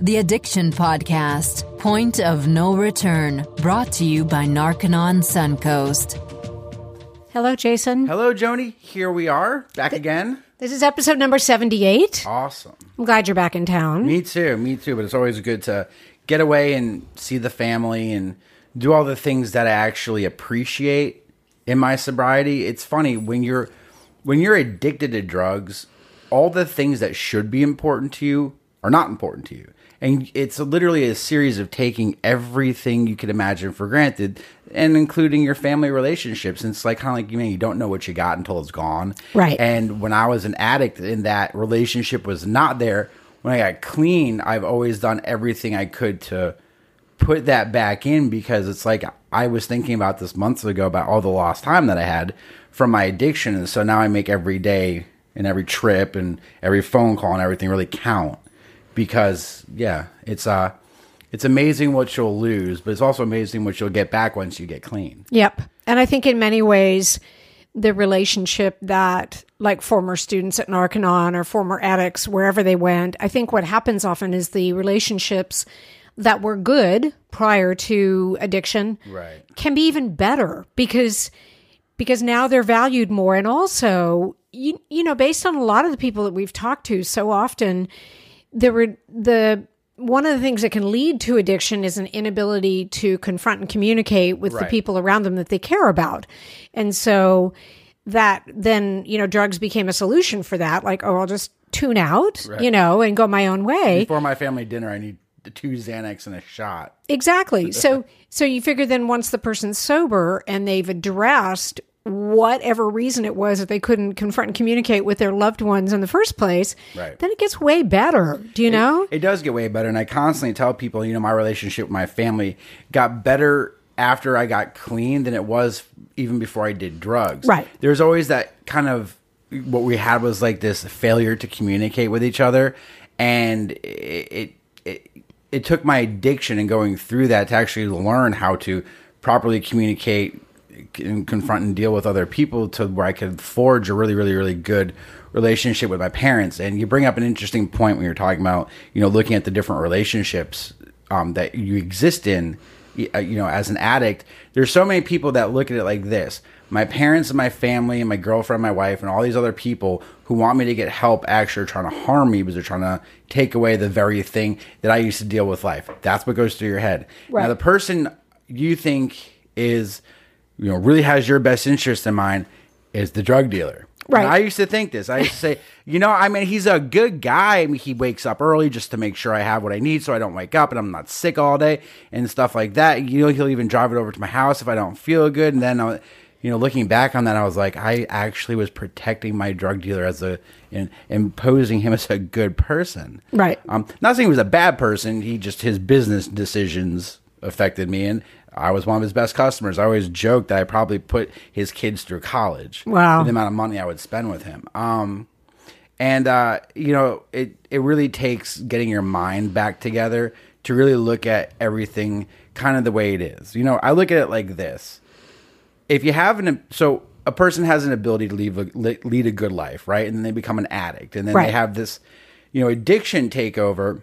The Addiction Podcast, Point of No Return, brought to you by Narconon Suncoast. Hello, Jason. Hello, Joni. Here we are, back again. This is episode number 78. Awesome. I'm glad you're back in town. Me too, me too. But it's always good to get away and see the family and do all the things that I actually appreciate in my sobriety. It's funny when you're when you're addicted to drugs, all the things that should be important to you are not important to you. And it's literally a series of taking everything you could imagine for granted and including your family relationships. And it's like kind of like you mean you don't know what you got until it's gone. Right. And when I was an addict and that relationship was not there, when I got clean, I've always done everything I could to put that back in because it's like I was thinking about this months ago about all the lost time that I had from my addiction. And so now I make every day and every trip and every phone call and everything really count because yeah, it's uh it's amazing what you'll lose, but it's also amazing what you'll get back once you get clean. Yep. And I think in many ways, the relationship that, like former students at Narconon or former addicts, wherever they went, I think what happens often is the relationships that were good prior to addiction Right. can be even better because because now they're valued more and also you you know based on a lot of the people that we've talked to so often there were the one of the things that can lead to addiction is an inability to confront and communicate with the people around them that they care about and so that then you know drugs became a solution for that like oh i'll just tune out you know and go my own way Before my family dinner, I need the two Xanax and a shot. Exactly. So so you figure then once the person's sober and they've addressed whatever reason it was that they couldn't confront and communicate with their loved ones in the first place, Right. then it gets way better. Do you know? It does get way better, and I constantly tell people, you know, my relationship with my family got better after I got clean than it was even before I did drugs. Right. There's always that kind of what we had was like this failure to communicate with each other, and it it it, it took my addiction and going through that to actually learn how to properly communicate and confront and deal with other people to where I could forge a really, really, really good relationship with my parents. And you bring up an interesting point when you're talking about, you know, looking at the different relationships um, that you exist in, uh, you know, as an addict. There's so many people that look at it like this. My parents and my family and my girlfriend, my wife, and all these other people who want me to get help actually are trying to harm me because they're trying to take away the very thing that I used to deal with life. That's what goes through your head. Right. Now, the person you think is you know really has your best interest in mind is the drug dealer. Right. And I used to think this. I used to say, you know, I mean, he's a good guy. I mean, he wakes up early just to make sure I have what I need, so I don't wake up and I'm not sick all day and stuff like that. You know, he'll even drive it over to my house if I don't feel good. And then, I'll, you know, looking back on that, I was like, I actually was protecting my drug dealer as a and imposing him as a good person. Right. Um, not saying he was a bad person. He just his business decisions affected me, and I was one of his best customers. I always joked that I probably put his kids through college. Wow. the amount of money I would spend with him. Um, and uh, you know, it it really takes getting your mind back together to really look at everything kind of the way it is. You know, I look at it like this: if you have an so a person has an ability to leave a, lead a good life, right? And then they become an addict, and then Right. they have this, you know, addiction takeover,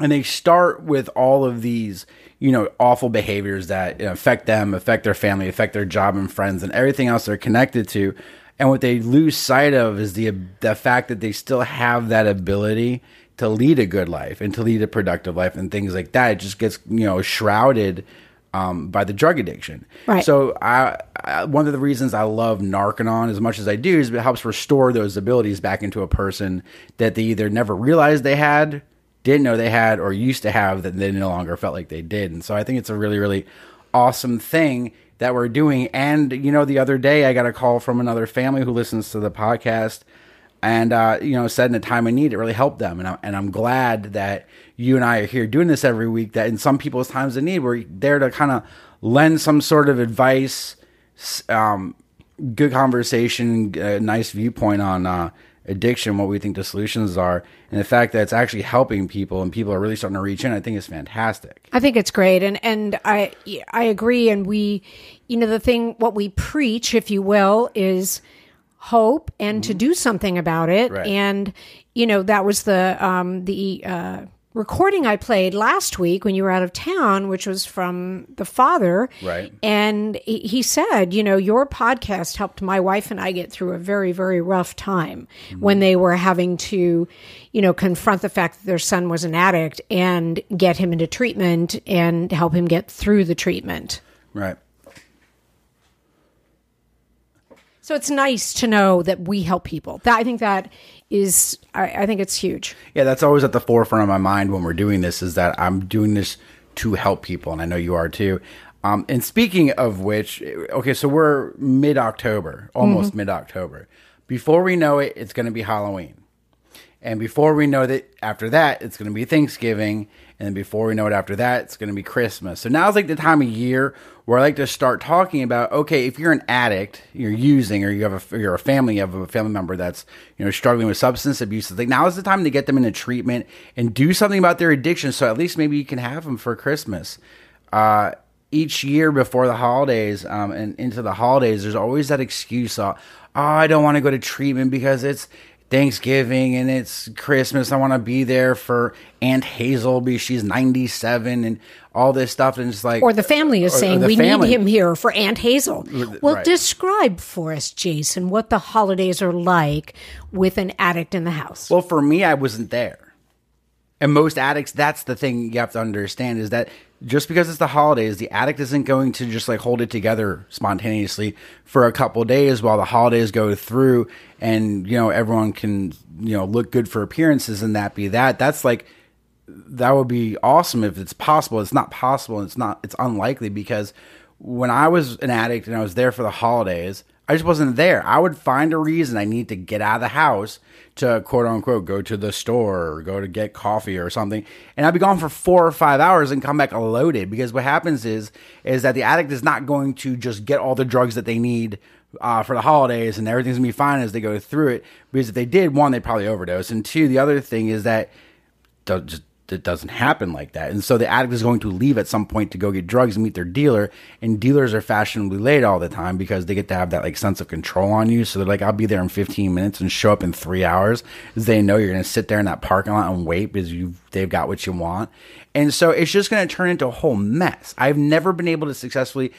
and they start with all of these, you know, awful behaviors that affect them, affect their family, affect their job and friends, and everything else they're connected to. And what they lose sight of is the the fact that they still have that ability to lead a good life and to lead a productive life and things like that. It just gets you know shrouded um, by the drug addiction. Right. So I, I one of the reasons I love Narconon as much as I do is it helps restore those abilities back into a person that they either never realized they had, didn't know they had, or used to have that they no longer felt like they did. And so I think it's a really, really awesome thing that we're doing. And you know, the other day I got a call from another family who listens to the podcast and uh, you know said in a time of need it really helped them and, I'm, and i'm glad that you and i are here doing this every week that in some people's times of need we're there to kind of lend some sort of advice um, good conversation a nice viewpoint on uh, addiction what we think the solutions are and the fact that it's actually helping people and people are really starting to reach in i think is fantastic I think it's great, and and I I agree. And we, you know, the thing what we preach, if you will, is hope and to do something about it. Right. And you know that was the um, the uh, recording I played last week when you were out of town, which was from the father. Right. And he he said, you know, your podcast helped my wife and I get through a very, very rough time when they were having to, you know, confront the fact that their son was an addict and get him into treatment and help him get through the treatment. Right. So it's nice to know that we help people. That I think that is, I, I think it's huge. Yeah, that's always at the forefront of my mind when we're doing this is that I'm doing this to help people, and I know you are too. Um, and speaking of which, okay, so we're mid October, almost mid October. Before we know it, it's going to be Halloween. And before we know that, after that, it's going to be Thanksgiving. And then before we know it, after that, it's going to be Christmas. So now's like the time of year where I like to start talking about okay, if you're an addict, you're using, or you have a, you're a family, you have a family member that's you know struggling with substance abuse. Like now is the time to get them into treatment and do something about their addiction. So at least maybe you can have them for Christmas. Uh, each year before the holidays um, and into the holidays, there's always that excuse. Oh, I don't want to go to treatment because it's Thanksgiving and it's Christmas. I want to be there for Aunt Hazel because she's 97 and all this stuff. And it's like, Or the family is or- or saying the we family. need him here for Aunt Hazel. Well, right. describe for us, Jason, what the holidays are like with an addict in the house. Well, for me, I wasn't there. And most addicts, that's the thing you have to understand is that just because it's the holidays, the addict isn't going to just like hold it together spontaneously for a couple days while the holidays go through and, you know, everyone can, you know, look good for appearances and that be that. That's like, that would be awesome if it's possible. It's not possible. It's not, it's unlikely because when I was an addict and I was there for the holidays, I just wasn't there. I would find a reason I need to get out of the house to quote unquote go to the store or go to get coffee or something. And I'd be gone for four or five hours and come back loaded because what happens is, is that the addict is not going to just get all the drugs that they need uh, for the holidays and everything's gonna be fine as they go through it. Because if they did, one, they'd probably overdose. And two, the other thing is that do- just it doesn't happen like that. And so the addict is going to leave at some point to go get drugs and meet their dealer. And dealers are fashionably late all the time because they get to have that like sense of control on you. So they're like, I'll be there in 15 minutes and show up in three hours. They know you're going to sit there in that parking lot and wait because you they've got what you want. And so it's just going to turn into a whole mess. I've never been able to successfully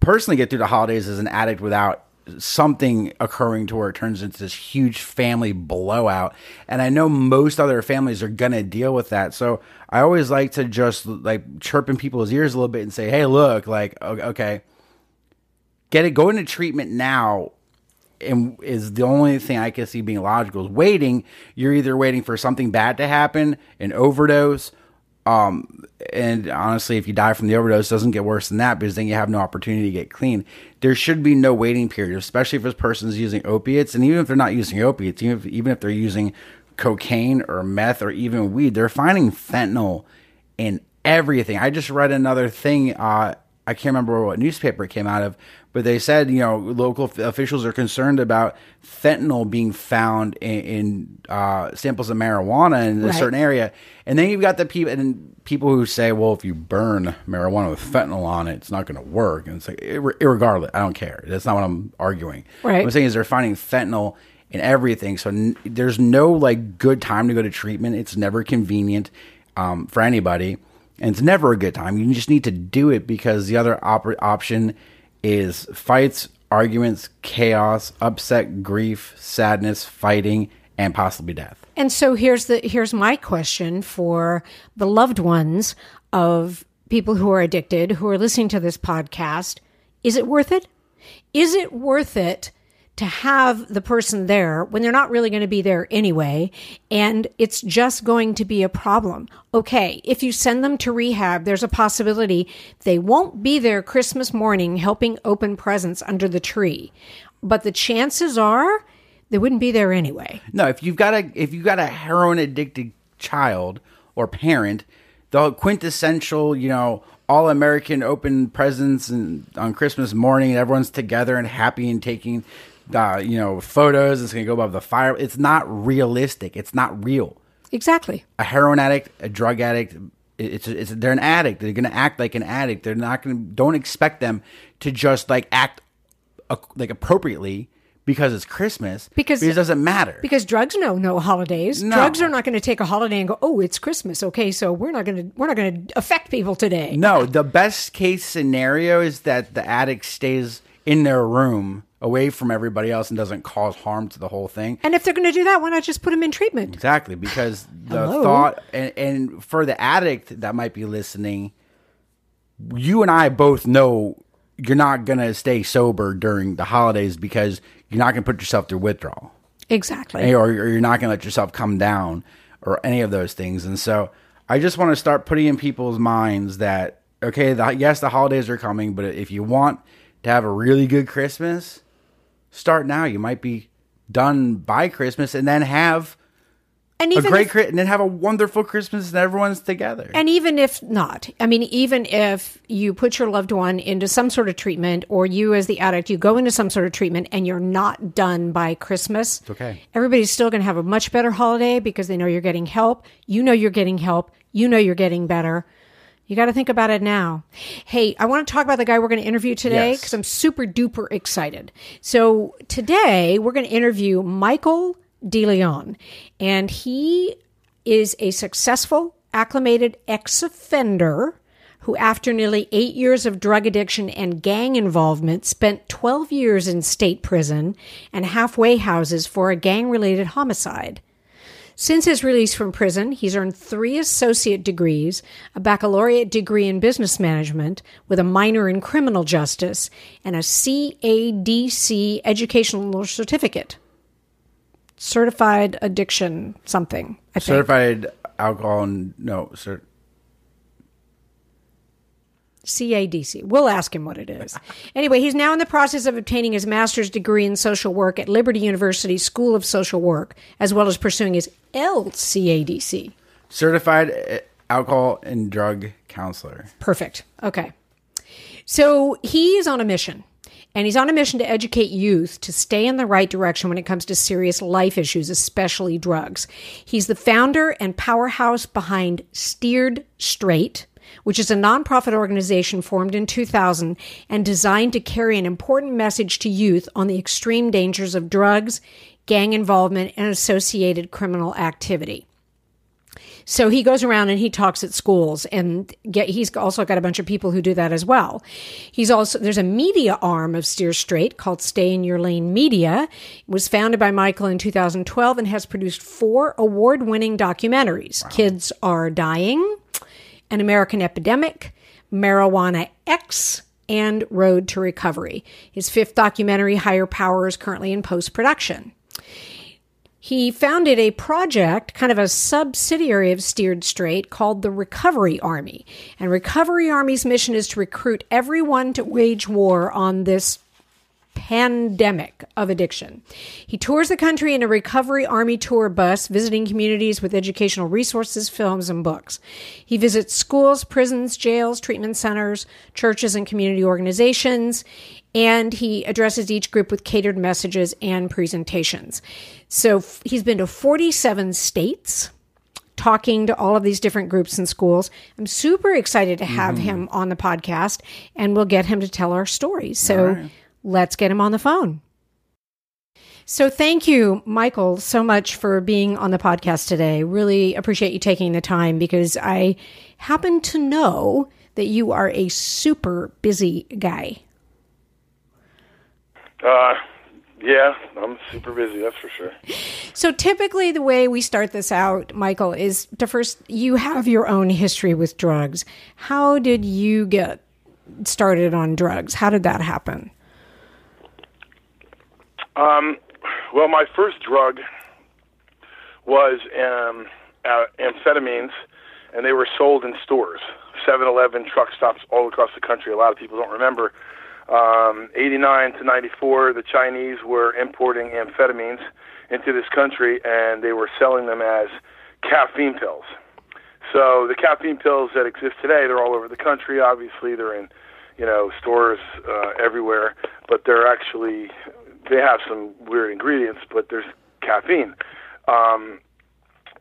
personally get through the holidays as an addict without something occurring to where it turns into this huge family blowout. And i know most other families are gonna deal with that. So i always like to just like chirp in people's ears a little bit and say hey look like okay. Get it go into treatment now and is the only thing I can see being logical is waiting. You're either waiting for something bad to happen, an overdose, um, and honestly, if you die from the overdose, doesn't get worse than that because then you have no opportunity to get clean. There should be no waiting period, especially if this person's using opiates, and even if they're not using opiates, even if, even if they're using cocaine or meth or even weed, they're finding fentanyl in everything. I just read another thing. Uh, I can't remember what newspaper it came out of, but they said you know local f- officials are concerned about fentanyl being found in, in uh, samples of marijuana in a certain area, and then you've got the people and people who say, well, if you burn marijuana with fentanyl on it, it's not going to work, and it's like ir- irregardless, I don't care. That's not what I'm arguing. Right. What I'm saying is they're finding fentanyl in everything, so n- there's no like good time to go to treatment. It's never convenient um, for anybody and it's never a good time. You just need to do it because the other op- option is fights, arguments, chaos, upset, grief, sadness, fighting, and possibly death. And so here's the here's my question for the loved ones of people who are addicted who are listening to this podcast. Is it worth it? Is it worth it to have the person there when they're not really going to be there anyway and it's just going to be a problem? Okay, if you send them to rehab, there's a possibility they won't be there Christmas morning helping open presents under the tree. But the chances are they wouldn't be there anyway. No, if you've got a if you've got a heroin addicted child or parent, the quintessential, you know, all American open presents and on Christmas morning and everyone's together and happy and taking uh, you know, photos, it's gonna go above the fire. It's not realistic. It's not real. Exactly. a heroin addict, a drug addict, it's, it's they're an addict. They're going to act like an addict. They're not going to don't expect them to just like act uh, like appropriately because it's Christmas. Because- it doesn't matter. Because drugs know no holidays. No. Drugs are not going to take a holiday and go, "Oh, it's Christmas." Okay, so we're not going to we're not going to affect people today. no, the best case scenario is that the addict stays in their room away from everybody else and doesn't cause harm to the whole thing. And if they're going to do that, why not just put them in treatment? Exactly, because the Hello? thought and, and for the addict that might be listening, you and I both know you're not gonna stay sober during the holidays because you're not gonna put yourself through withdrawal, Exactly. or, or you're not gonna let yourself come down, or any of those things. And so, I just want to start putting in people's minds that okay, the, yes, the holidays are coming, but if you want to have a really good Christmas, start now. You might be done by Christmas, and then have And a even great if, and then have a wonderful Christmas and everyone's together. and even if not, I mean, even if you put your loved one into some sort of treatment, or you as the addict, you go into some sort of treatment, and you're not done by Christmas, it's okay. Everybody's still going to have a much better holiday because they know you're getting help. You know you're getting help. You know you're getting better. You got to think about it now. Hey, I want to talk about the guy we're going to interview today Yes. because I'm super duper excited. So today we're going to interview Michael DeLeon, and he is a successful, acclimated ex offender who, after nearly eight years of drug addiction and gang involvement, spent 12 years in state prison and halfway houses for a gang related homicide. Since his release from prison, he's earned three associate degrees, a baccalaureate degree in business management with a minor in criminal justice, and a CADC educational certificate. Certified addiction something, I think. Certified alcohol, and no, cert- CADC. We'll ask him what it is. Anyway, he's now in the process of obtaining his master's degree in social work at Liberty University School of Social Work, as well as pursuing his LCADC. certified uh, alcohol and drug counselor. Perfect. Okay. So he is on a mission, and he's on a mission to educate youth to stay in the right direction when it comes to serious life issues, especially drugs. He's the founder and powerhouse behind Steered Straight, which is a nonprofit organization formed in 2000 and designed to carry an important message to youth on the extreme dangers of drugs, gang involvement, and associated criminal activity. So he goes around and he talks at schools and get, he's also got a bunch of people who do that as well. He's also, there's a media arm of Steer Straight called Stay in Your Lane Media. It was founded by Michael in 2012 and has produced four award winning documentaries. Kids Are Dying, An American Epidemic, Marijuana X, and Road to Recovery. His fifth documentary, Higher Power, is currently in post production. He founded a project, kind of a subsidiary of Steered Straight, called the Recovery Army. And Recovery Army's mission is to recruit everyone to wage war on this pandemic of addiction. He tours the country in a recovery army tour bus, visiting communities with educational resources, films, and books. He visits schools, prisons, jails, treatment centers, churches, and community organizations, and he addresses each group with catered messages and presentations. So f- he's been to 47 states talking to all of these different groups and schools. I'm super excited to have mm-hmm. him on the podcast and we'll get him to tell our stories. So let's get him on the phone. So thank you, Michael, so much for being on the podcast today. Really appreciate you taking the time because I happen to know that you are a super busy guy. Uh, yeah, I'm super busy. That's for sure. So typically the way we start this out, Michael, is to first you have your own history with drugs. How did you get started on drugs? How did that happen? Um, well, my first drug was um, uh, amphetamines, and they were sold in stores, 7-Eleven, truck stops all across the country. A lot of people don't remember. Um, 89 to 94, the Chinese were importing amphetamines into this country, and they were selling them as caffeine pills. So the caffeine pills that exist today, they're all over the country. Obviously, they're in, you know, stores uh, everywhere, but they're actually they have some weird ingredients, but there's caffeine. Um,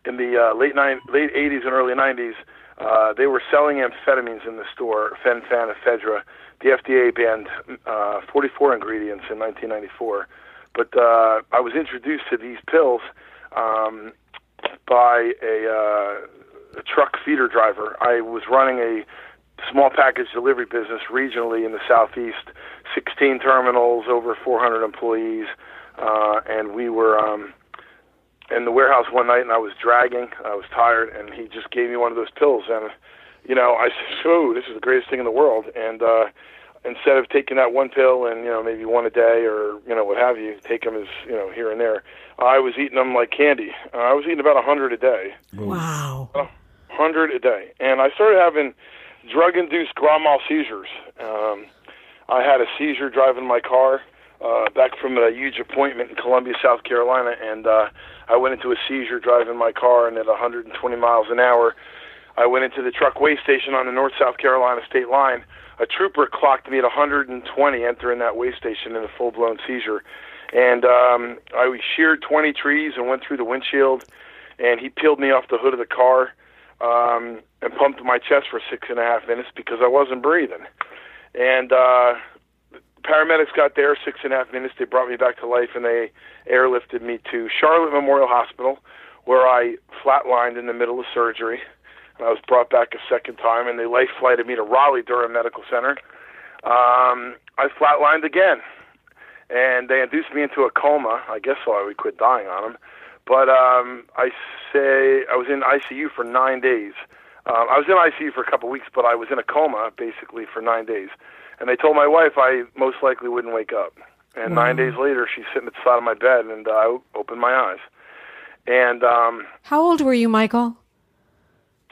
in the uh, late nine, late 80s and early 90s, uh, they were selling amphetamines in the store, fen-phen, ephedra. The FDA banned uh, 44 ingredients in 1994, but uh, I was introduced to these pills um, by a, uh, a truck feeder driver. I was running a small package delivery business regionally in the southeast, 16 terminals, over 400 employees, uh, and we were um, in the warehouse one night, and I was dragging. I was tired, and he just gave me one of those pills, and you know, I said, "Oh, this is the greatest thing in the world," and uh, instead of taking that one pill and you know maybe one a day or you know what have you, take them as you know here and there. I was eating them like candy. Uh, I was eating about a hundred a day. Wow. A hundred a day, and I started having drug-induced grand mal seizures. Um, I had a seizure driving my car uh, back from a huge appointment in Columbia, South Carolina, and uh, I went into a seizure driving my car, and at 120 miles an hour, I went into the truck weigh station on the North South Carolina state line a trooper clocked me at 120 entering that way station in a full blown seizure. And um, I sheared 20 trees and went through the windshield, and he peeled me off the hood of the car um, and pumped my chest for six and a half minutes because I wasn't breathing. And uh, paramedics got there six and a half minutes. They brought me back to life, and they airlifted me to Charlotte Memorial Hospital, where I flatlined in the middle of surgery. And I was brought back a second time, and they life flighted me to Raleigh Durham Medical Center. Um, I flatlined again, and they induced me into a coma. I guess so I would quit dying on them. But um, I say I was in ICU for nine days. Um, I was in ICU for a couple of weeks, but I was in a coma basically for nine days. And they told my wife I most likely wouldn't wake up. And nine days later, she's sitting at the side of my bed, and uh, I opened my eyes. And um, how old were you, Michael?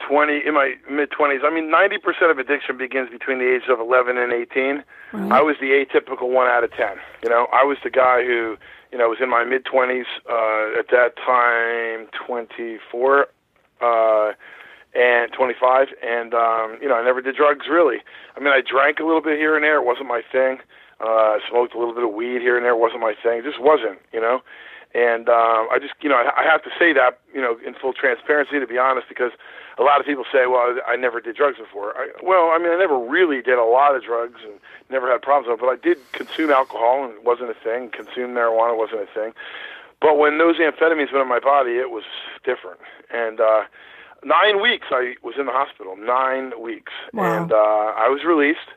20 in my mid 20s. I mean, 90% of addiction begins between the ages of 11 and 18. Right. I was the atypical 1 out of 10. You know, I was the guy who, you know, I was in my mid 20s uh at that time 24 uh and 25 and um you know, I never did drugs really. I mean, I drank a little bit here and there, it wasn't my thing. Uh smoked a little bit of weed here and there, it wasn't my thing. It just wasn't, you know. And um I just, you know, I, I have to say that, you know, in full transparency to be honest because a lot of people say, well, I never did drugs before. I, well, I mean, I never really did a lot of drugs and never had problems with it, but I did consume alcohol and it wasn't a thing. Consume marijuana wasn't a thing. But when those amphetamines went in my body, it was different. And uh, nine weeks I was in the hospital. Nine weeks. Wow. And uh, I was released.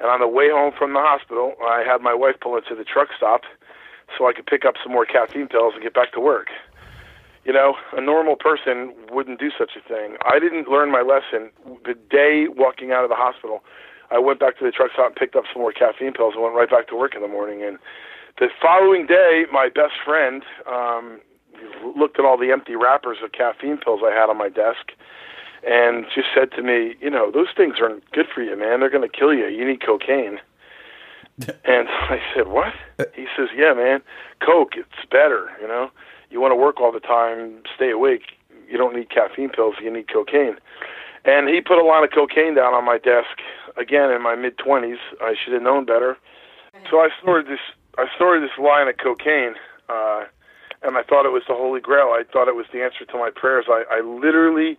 And on the way home from the hospital, I had my wife pull into the truck stop so I could pick up some more caffeine pills and get back to work. You know, a normal person wouldn't do such a thing. I didn't learn my lesson. The day walking out of the hospital, I went back to the truck stop and picked up some more caffeine pills and went right back to work in the morning. And the following day, my best friend um, looked at all the empty wrappers of caffeine pills I had on my desk and just said to me, you know, those things aren't good for you, man. They're going to kill you. You need cocaine. and I said, what? He says, yeah, man, coke, it's better, you know you want to work all the time, stay awake. You don't need caffeine pills. You need cocaine. And he put a lot of cocaine down on my desk. Again, in my mid twenties, I should have known better. So I stored this. I stored this line of cocaine, uh, and I thought it was the holy grail. I thought it was the answer to my prayers. I, I literally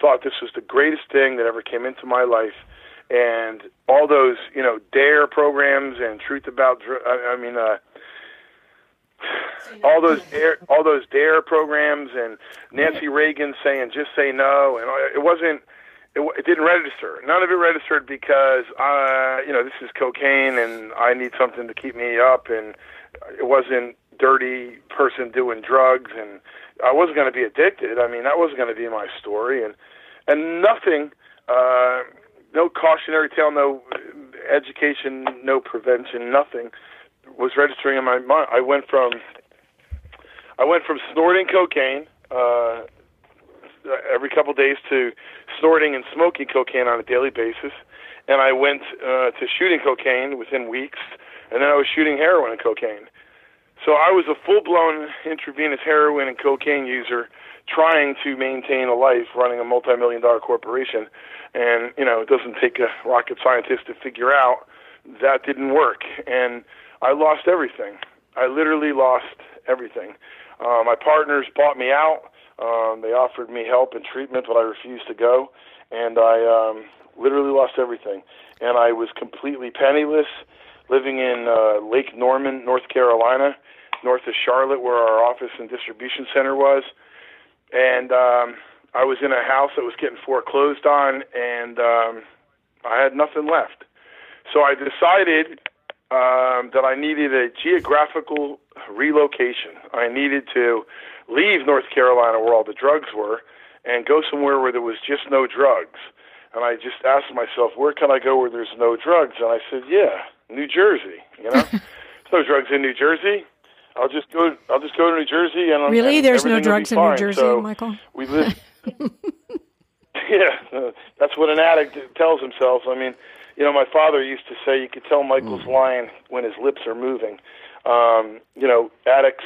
thought this was the greatest thing that ever came into my life. And all those, you know, dare programs and truth about, I, I mean, uh, all those dare, all those dare programs and Nancy Reagan saying just say no and it wasn't it, it didn't register. None of it registered because uh you know this is cocaine and I need something to keep me up and it wasn't dirty person doing drugs and I wasn't going to be addicted. I mean that wasn't going to be my story and and nothing uh no cautionary tale no education no prevention nothing was registering in my mind. I went from I went from snorting cocaine uh, every couple of days to snorting and smoking cocaine on a daily basis, and I went uh, to shooting cocaine within weeks, and then I was shooting heroin and cocaine. So I was a full-blown intravenous heroin and cocaine user, trying to maintain a life running a multi-million dollar corporation, and you know it doesn't take a rocket scientist to figure out that didn't work and I lost everything. I literally lost everything. Uh, my partners bought me out. Um, they offered me help and treatment, but I refused to go, and I um, literally lost everything. And I was completely penniless, living in uh, Lake Norman, North Carolina. north of Charlotte, where our office and distribution center was, and um, I was in a house that was getting foreclosed on, and um, I had nothing left. So I decided um, that I needed a geographical relocation. I needed to leave North Carolina, where all the drugs were, and go somewhere where there was just no drugs. And I just asked myself, where can I go where there's no drugs? And I said, yeah, New Jersey. You know, there's no drugs in New Jersey. I'll just go. I'll just go to New Jersey and really, and there's no drugs in New. Jersey, So Michael. We live. yeah, that's what an addict tells himself. I mean, you know, my father used to say you could tell Michael's lying when his lips are moving. Um, you know, addicts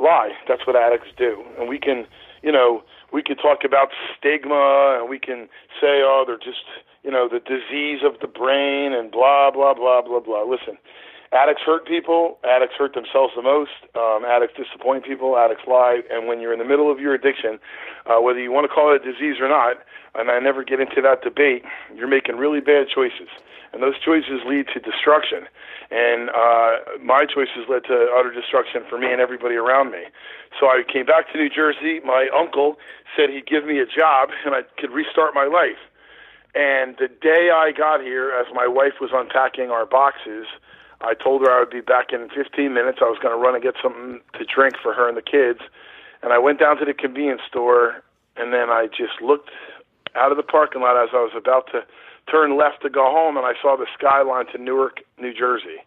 lie. That's what addicts do, and we can, you know, we could talk about stigma, and we can say, oh, they're just, you know, the disease of the brain, and blah blah blah blah blah. Listen, addicts hurt people. Addicts hurt themselves the most. Um, addicts disappoint people. Addicts lie. And when you're in the middle of your addiction, uh, whether you want to call it a disease or not, and I never get into that debate, you're making really bad choices. And those choices lead to destruction. And uh, my choices led to utter destruction for me and everybody around me. So I came back to New Jersey. My uncle said he'd give me a job and I could restart my life. And the day I got here, as my wife was unpacking our boxes, I told her I would be back in 15 minutes. I was going to run and get something to drink for her and the kids. And I went down to the convenience store, and then I just looked out of the parking lot as I was about to turn left to go home, and I saw the skyline to Newark, New Jersey.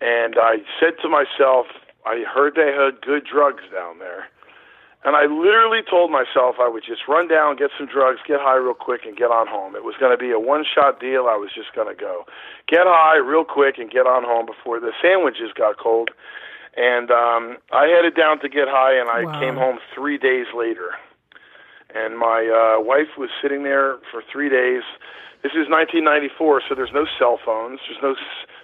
And I said to myself, I heard they had good drugs down there. And I literally told myself I would just run down, get some drugs, get high real quick, and get on home. It was going to be a one shot deal. I was just going to go get high real quick and get on home before the sandwiches got cold. And um, I headed down to get high, and I Wow. came home three days later. And my uh, wife was sitting there for three days. This is 1994, so there's no cell phones. There's no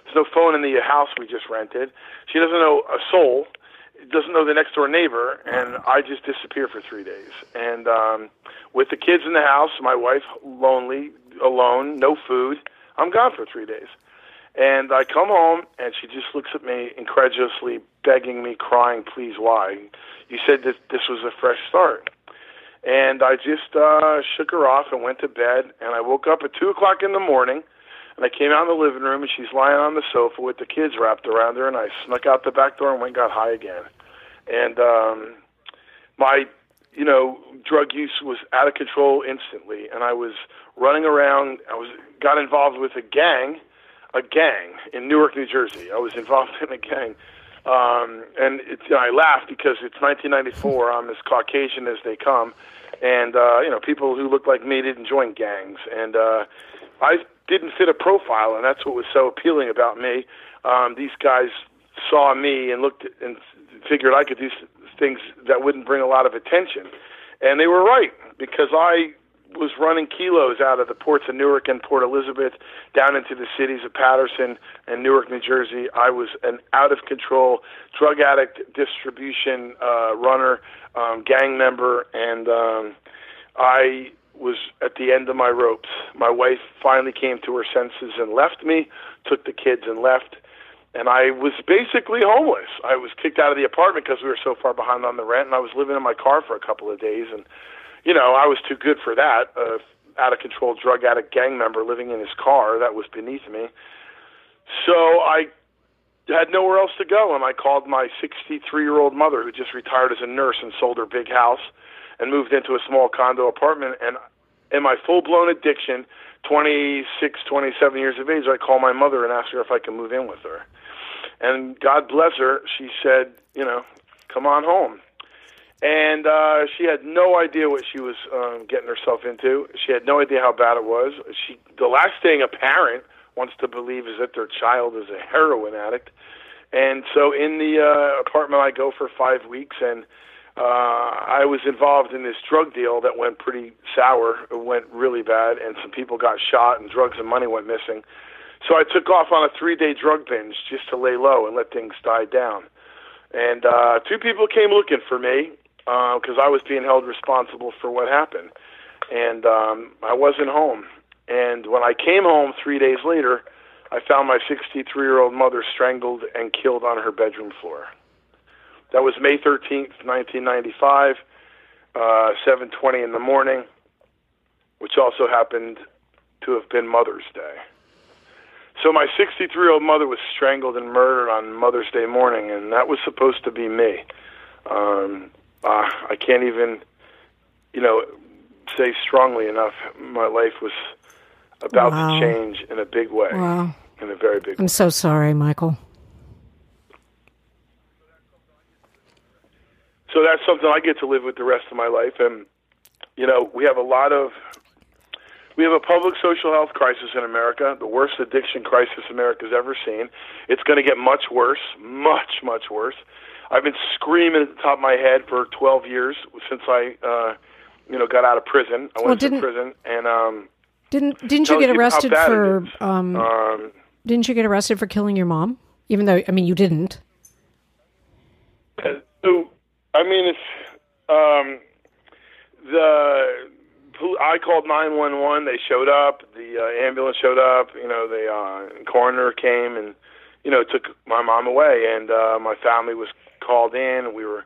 there's no phone in the house we just rented. She doesn't know a soul doesn't know the next door neighbor, and I just disappear for three days. And um, with the kids in the house, my wife lonely, alone, no food, I'm gone for three days. And I come home, and she just looks at me incredulously, begging me, crying, "Please, why? You said that this was a fresh start." And I just uh, shook her off and went to bed. And I woke up at two o'clock in the morning, and I came out in the living room, and she's lying on the sofa with the kids wrapped around her. And I snuck out the back door and went and got high again. And um, my, you know, drug use was out of control instantly, and I was running around. I was got involved with a gang, a gang in Newark, New Jersey. I was involved in a gang. Um, and it's, I laugh because it's 1994. I'm as Caucasian as they come, and uh, you know, people who look like me didn't join gangs, and uh, I didn't fit a profile, and that's what was so appealing about me. Um, these guys saw me and looked at, and figured I could do things that wouldn't bring a lot of attention, and they were right because I was running kilos out of the ports of Newark and Port Elizabeth down into the cities of Paterson and Newark, New Jersey. I was an out of control drug addict distribution uh, runner, um, gang member, and um, I was at the end of my ropes. My wife finally came to her senses and left me, took the kids and left. And I was basically homeless. I was kicked out of the apartment because we were so far behind on the rent, and I was living in my car for a couple of days. And you know, I was too good for that. Uh, out of control drug addict gang member living in his car, that was beneath me. So I had nowhere else to go, and I called my 63 year old mother, who just retired as a nurse and sold her big house and moved into a small condo apartment. And in my full blown addiction, 26, 27 years of age, I called my mother and asked her if I could move in with her. And God bless her, she said, you know, come on home and uh, she had no idea what she was um, getting herself into. She had no idea how bad it was. She, the last thing a parent wants to believe is that their child is a heroin addict. And so, in the uh, apartment, I go for five weeks, and uh, I was involved in this drug deal that went pretty sour. It went really bad, and some people got shot, and drugs and money went missing. So I took off on a three-day drug binge just to lay low and let things die down. And uh, two people came looking for me because I was being held responsible for what happened, and um, I wasn't home. And when I came home three days later, I found my 63-year-old mother strangled and killed on her bedroom floor. That was May 13th, 1995, uh, 7:20 in the morning, which also happened to have been Mother's Day. So my 63-year-old mother was strangled and murdered on Mother's Day morning, and that was supposed to be me. Um, uh, I can't even, you know, say strongly enough. My life was about Wow. to change in a big way, Wow. in a very big way. I'm so sorry, Michael. So that's something I get to live with the rest of my life. And you know, we have a lot of we have a public social health crisis in America, the worst addiction crisis America's ever seen. It's going to get much worse, much much worse. I've been screaming at the top of my head for 12 years since I, uh, you know, got out of prison. I Well, went to didn't- prison, and um, Didn't didn't you get arrested for um, um, didn't you get arrested for killing your mom? Even though I mean you didn't. So, I mean, it's um, the I called nine one one. They showed up. The uh, ambulance showed up. You know, the uh, coroner came and you know took my mom away, and uh, my family was called in, and we were,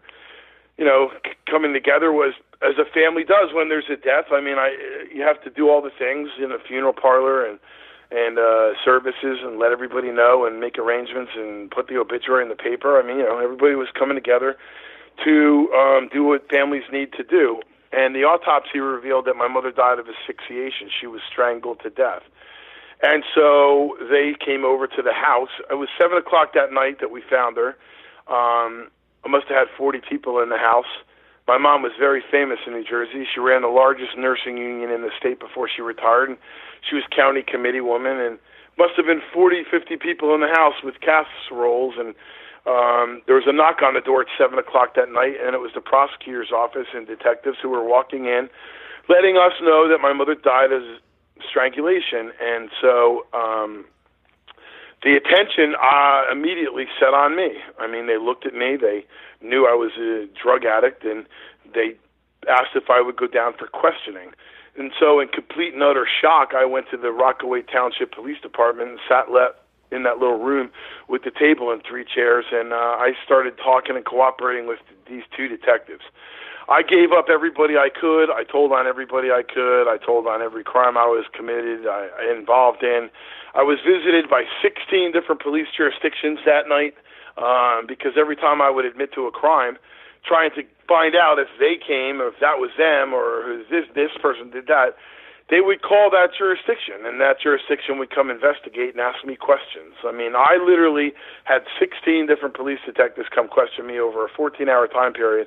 you know, c- coming together was as a family does when there's a death. I mean, I you have to do all the things in a funeral parlor and and uh, services and let everybody know and make arrangements and put the obituary in the paper. I mean, you know, everybody was coming together to um, do what families need to do. And the autopsy revealed that my mother died of asphyxiation. She was strangled to death. And so they came over to the house. It was seven o'clock that night that we found her. Um, I must have had 40 people in the house. My mom was very famous in New Jersey. She ran the largest nursing union in the state before she retired. And she was county committee woman, and must have been 40, 50 people in the house with casseroles. And um, there was a knock on the door at 7 o'clock that night, and it was the prosecutor's office and detectives who were walking in, letting us know that my mother died of strangulation. And so um, the attention uh, immediately set on me. I mean, they looked at me. They knew I was a drug addict, and they asked if I would go down for questioning. And so, in complete and utter shock, I went to the Rockaway Township Police Department and sat le- in that little room with the table and three chairs, and uh, I started talking and cooperating with these two detectives. I gave up everybody I could. I told on everybody I could. I told on every crime I was committed, I, I involved in. I was visited by 16 different police jurisdictions that night um, because every time I would admit to a crime, trying to find out if they came or if that was them or this this person did that, they would call that jurisdiction, and that jurisdiction would come investigate and ask me questions. I mean, I literally had 16 different police detectives come question me over a 14-hour time period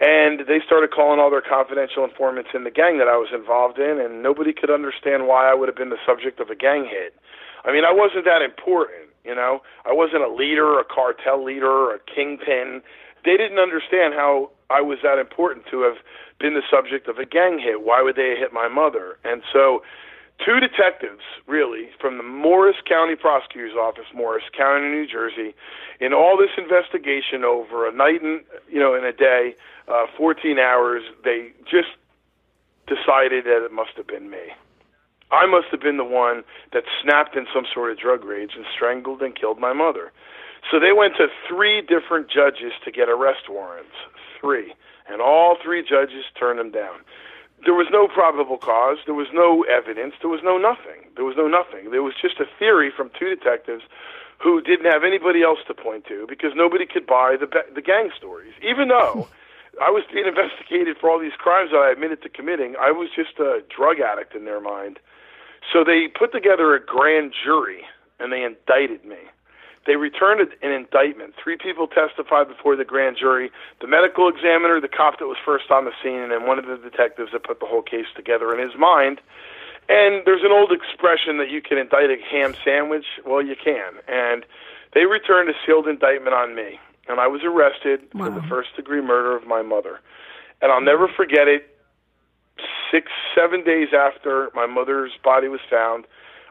and they started calling all their confidential informants in the gang that I was involved in, and nobody could understand why I would have been the subject of a gang hit. I mean, I wasn't that important, you know. I wasn't a leader, a cartel leader, a kingpin. They didn't understand how I was that important to have been the subject of a gang hit. Why would they hit my mother? And so, two detectives, really, from the Morris County Prosecutor's Office, Morris County, New Jersey, in all this investigation over a night and you know in a day, uh, 14 hours, they just decided that it must have been me. I must have been the one that snapped in some sort of drug rage and strangled and killed my mother. So they went to three different judges to get arrest warrants. Three. And all three judges turned them down. There was no probable cause. There was no evidence. There was no nothing. There was no nothing. There was just a theory from two detectives who didn't have anybody else to point to because nobody could buy the the gang stories. Even though I was being investigated for all these crimes that I admitted to committing, I was just a drug addict in their mind. So they put together a grand jury and they indicted me. They returned an indictment. Three people testified before the grand jury the medical examiner, the cop that was first on the scene, and then one of the detectives that put the whole case together in his mind. And there's an old expression that you can indict a ham sandwich. Well, you can. And they returned a sealed indictment on me. And I was arrested for the first degree murder of my mother. And I'll never forget it. Six, seven days after my mother's body was found,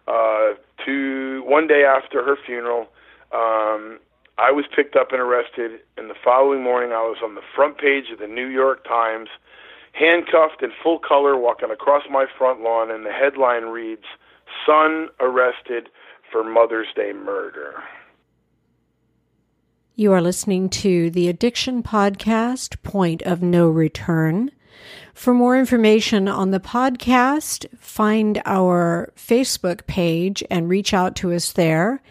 uh, to one day after her funeral, um, I was picked up and arrested. And the following morning, I was on the front page of the New York Times, handcuffed in full color, walking across my front lawn. And the headline reads, Son arrested for Mother's Day murder. You are listening to the Addiction Podcast, Point of No Return. For more information on the podcast, find our Facebook page and reach out to us there.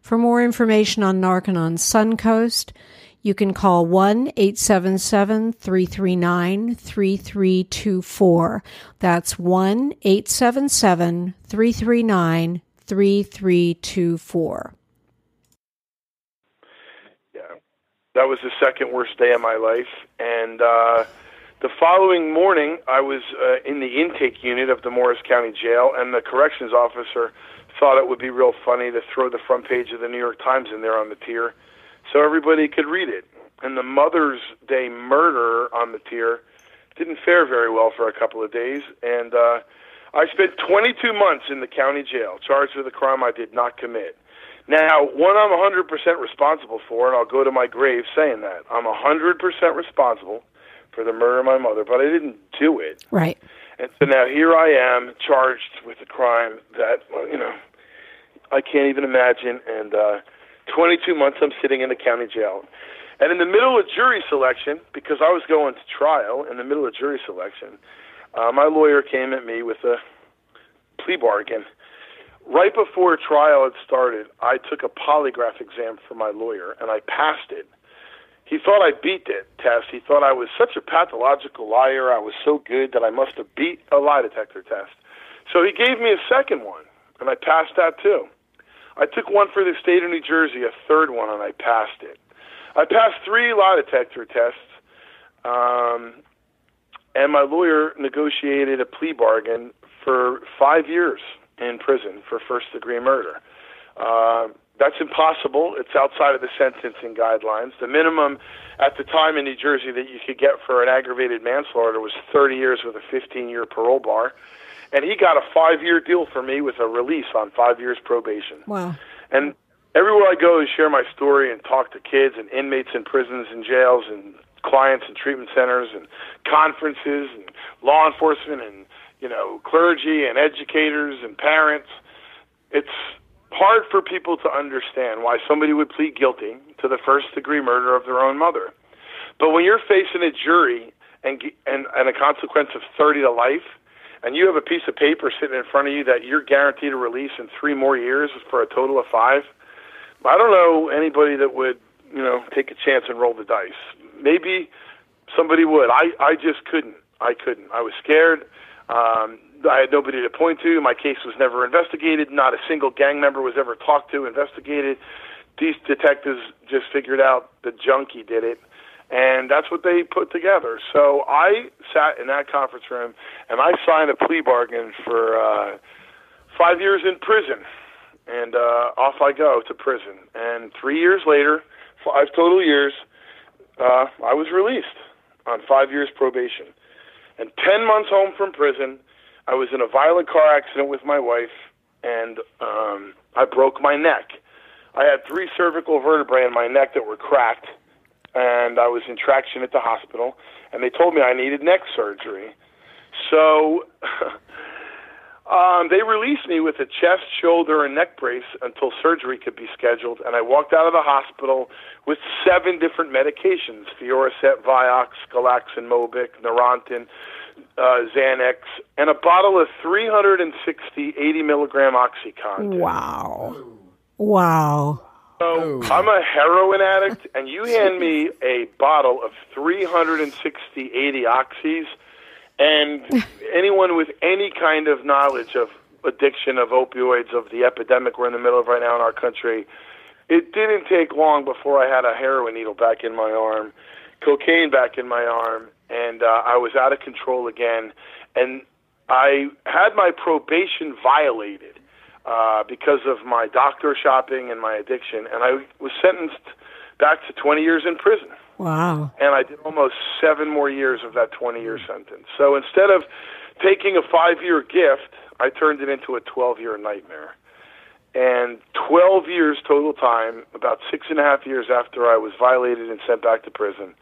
For more information on Narconon Suncoast, you can call 1 877 339 3324. That's 1 877 339 3324. That was the second worst day of my life. And uh, the following morning, I was uh, in the intake unit of the Morris County Jail, and the corrections officer thought it would be real funny to throw the front page of the New York Times in there on the tier so everybody could read it. And the Mother's Day murder on the tier didn't fare very well for a couple of days. And uh, I spent 22 months in the county jail, charged with a crime I did not commit. Now, one I'm 100% responsible for, and I'll go to my grave saying that. I'm 100% responsible for the murder of my mother, but I didn't do it. Right. And so now here I am charged with a crime that, you know, I can't even imagine. And uh, 22 months I'm sitting in the county jail. And in the middle of jury selection, because I was going to trial, in the middle of jury selection, uh, my lawyer came at me with a plea bargain right before trial had started, I took a polygraph exam for my lawyer and I passed it. He thought I beat the test. He thought I was such a pathological liar. I was so good that I must have beat a lie detector test. So he gave me a second one, and I passed that too. I took one for the state of New Jersey, a third one, and I passed it. I passed three lie detector tests, um, and my lawyer negotiated a plea bargain for five years in prison for first degree murder. Uh, that's impossible. It's outside of the sentencing guidelines. The minimum at the time in New Jersey that you could get for an aggravated manslaughter was 30 years with a 15 year parole bar. And he got a five year deal for me with a release on five years probation. Wow. And everywhere I go to share my story and talk to kids and inmates in prisons and jails and clients and treatment centers and conferences and law enforcement and you know, clergy and educators and parents. It's hard for people to understand why somebody would plead guilty to the first degree murder of their own mother. But when you're facing a jury and and, and a consequence of 30 to life, and you have a piece of paper sitting in front of you that you're guaranteed a release in three more years for a total of five, I don't know anybody that would, you know, take a chance and roll the dice. Maybe somebody would. I I just couldn't. I couldn't. I was scared. Um, I had nobody to point to. My case was never investigated. Not a single gang member was ever talked to, investigated. These detectives just figured out the junkie did it, and that's what they put together. So I sat in that conference room and I signed a plea bargain for uh, five years in prison, and uh, off I go to prison. And three years later, five total years, uh, I was released on five years probation. And 10 months home from prison, I was in a violent car accident with my wife, and um, I broke my neck. I had three cervical vertebrae in my neck that were cracked, and I was in traction at the hospital, and they told me I needed neck surgery. So Um, they released me with a chest, shoulder, and neck brace until surgery could be scheduled, and I walked out of the hospital with seven different medications: Fioricet, Vioxx, Galaxin, Mobic, Neurontin, uh, Xanax, and a bottle of 360 80 milligram OxyContin. Wow! Wow! So I'm a heroin addict, and you hand me a bottle of 360 80 oxys and anyone with any kind of knowledge of addiction of opioids, of the epidemic we're in the middle of right now in our country, it didn't take long before I had a heroin needle back in my arm, cocaine back in my arm, and uh, I was out of control again. And I had my probation violated uh, because of my doctor shopping and my addiction, and I was sentenced back to 20 years in prison. Wow. And I did almost seven more years of that 20 year sentence. So instead of taking a five year gift, I turned it into a 12 year nightmare. And 12 years total time, about six and a half years after I was violated and sent back to prison,